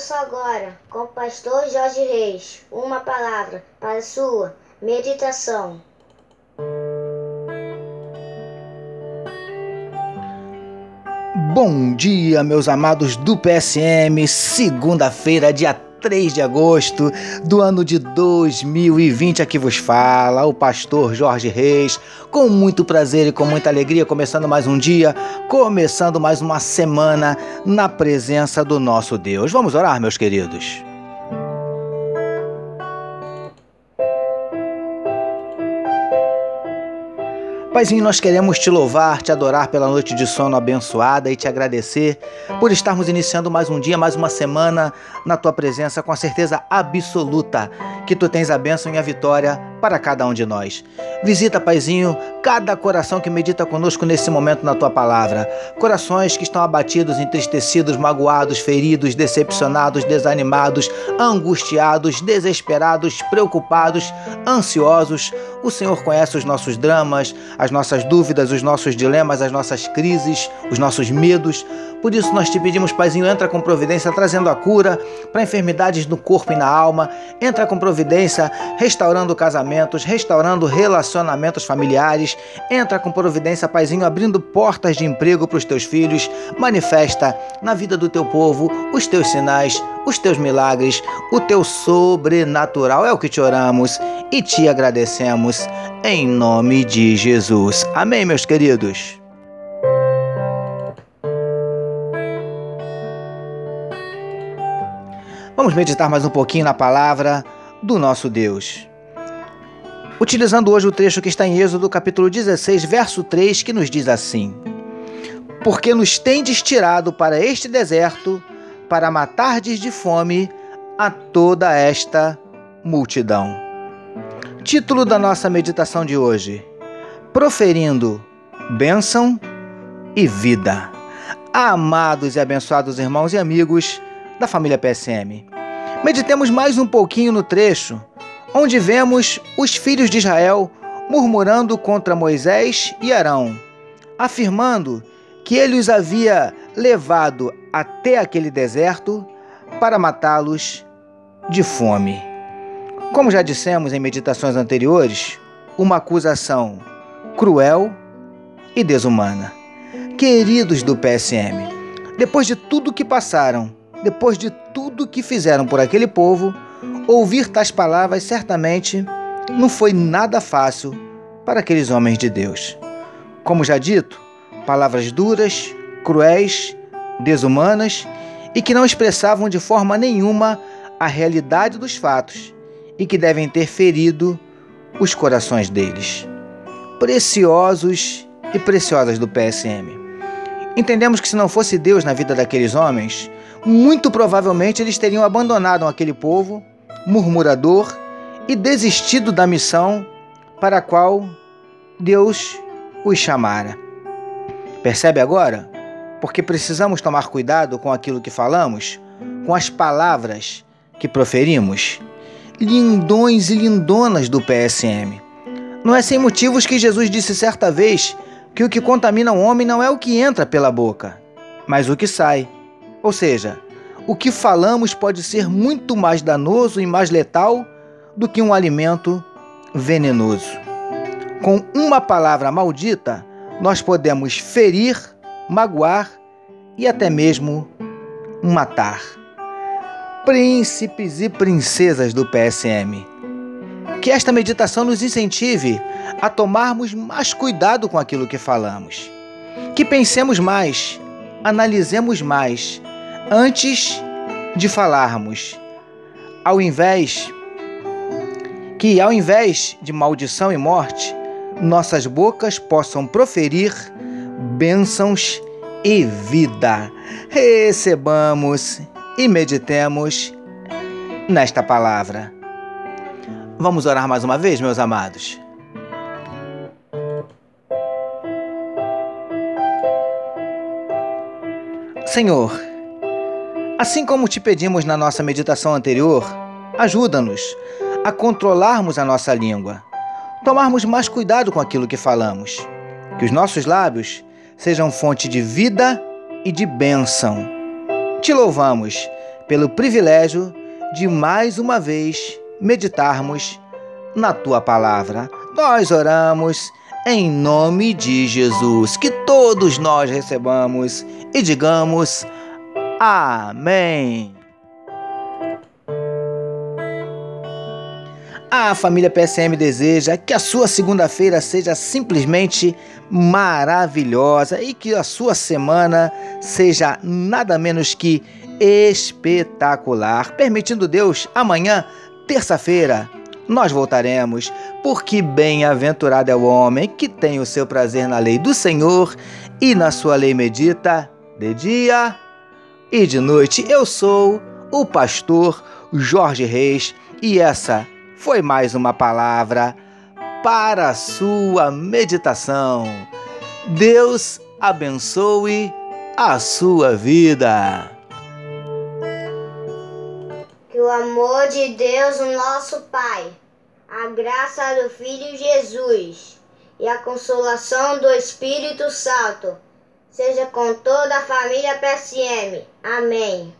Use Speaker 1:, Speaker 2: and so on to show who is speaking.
Speaker 1: Ouça agora, com o pastor Jorge Reis, uma palavra para sua meditação.
Speaker 2: Bom dia, meus amados do PSM, segunda-feira, dia 3 de agosto do ano de 2020. Aqui vos fala o pastor Jorge Reis, com muito prazer e com muita alegria, começando mais um dia, começando mais uma semana na presença do nosso Deus. Vamos orar, meus queridos. Paizinho, nós queremos te louvar, te adorar pela noite de sono abençoada e te agradecer por estarmos iniciando mais um dia, mais uma semana na tua presença, com a certeza absoluta que tu tens a bênção e a vitória para cada um de nós. Visita, Paizinho, cada coração que medita conosco nesse momento na tua palavra. Corações que estão abatidos, entristecidos, magoados, feridos, decepcionados, desanimados, angustiados, desesperados, preocupados, ansiosos. O Senhor conhece os nossos dramas, as nossas dúvidas, os nossos dilemas, as nossas crises, os nossos medos. Por isso nós te pedimos, Paizinho, entra com providência trazendo a cura para enfermidades no corpo e na alma. Entra com providência restaurando restaurando relacionamentos familiares. Entra com providência, Paizinho, abrindo portas de emprego para os teus filhos. Manifesta na vida do teu povo os teus sinais, os teus milagres, o teu sobrenatural. É o que te oramos e te agradecemos em nome de Jesus. Amém, meus queridos. Vamos meditar mais um pouquinho na palavra do nosso Deus. Utilizando hoje o trecho que está em Êxodo, capítulo 16, verso 3, que nos diz assim: Porque nos tendes tirado para este deserto, para matardes de fome a toda esta multidão. Título da nossa meditação de hoje: Proferindo bênção e vida. Amados e abençoados irmãos e amigos da família PSM. Meditemos mais um pouquinho no trecho onde vemos os filhos de Israel murmurando contra Moisés e Arão, afirmando que ele os havia levado até aquele deserto para matá-los de fome. Como já dissemos em meditações anteriores, uma acusação cruel e desumana. Queridos do PSM, depois de tudo que passaram, depois de tudo que fizeram por aquele povo, ouvir tais palavras certamente não foi nada fácil para aqueles homens de Deus. Como já dito, palavras duras, cruéis, desumanas e que não expressavam de forma nenhuma a realidade dos fatos e que devem ter ferido os corações deles. Preciosos e preciosas do PSM. Entendemos que se não fosse Deus na vida daqueles homens, muito provavelmente eles teriam abandonado aquele povo murmurador e desistido da missão para a qual Deus os chamara. Percebe agora? Porque precisamos tomar cuidado com aquilo que falamos, com as palavras que proferimos. Lindões e lindonas do PSM. Não é sem motivos que Jesus disse certa vez que o que contamina o homem não é o que entra pela boca, mas o que sai. Ou seja, o que falamos pode ser muito mais danoso e mais letal do que um alimento venenoso. Com uma palavra maldita, nós podemos ferir, magoar e até mesmo matar. Príncipes e princesas do PSM. Que esta meditação nos incentive a tomarmos mais cuidado com aquilo que falamos. Que pensemos mais, analisemos mais antes de falarmos, ao invés que ao invés de maldição e morte, nossas bocas possam proferir bênçãos e vida. Recebamos e meditemos nesta palavra. Vamos orar mais uma vez, meus amados. Senhor, Assim como te pedimos na nossa meditação anterior, ajuda-nos a controlarmos a nossa língua, tomarmos mais cuidado com aquilo que falamos, que os nossos lábios sejam fonte de vida e de bênção. Te louvamos pelo privilégio de mais uma vez meditarmos na tua palavra. Nós oramos em nome de Jesus, que todos nós recebamos e digamos Amém. A família PSM deseja que a sua segunda-feira seja simplesmente maravilhosa e que a sua semana seja nada menos que espetacular. Permitindo Deus, amanhã, terça-feira, nós voltaremos, porque bem-aventurado é o homem que tem o seu prazer na lei do Senhor e na sua lei medita de dia e de noite. Eu sou o pastor Jorge Reis e essa foi mais uma palavra para a sua meditação. Deus abençoe a sua vida.
Speaker 1: Que o amor de Deus, o nosso Pai, a graça do Filho Jesus e a consolação do Espírito Santo seja com toda a família PSM. Amém.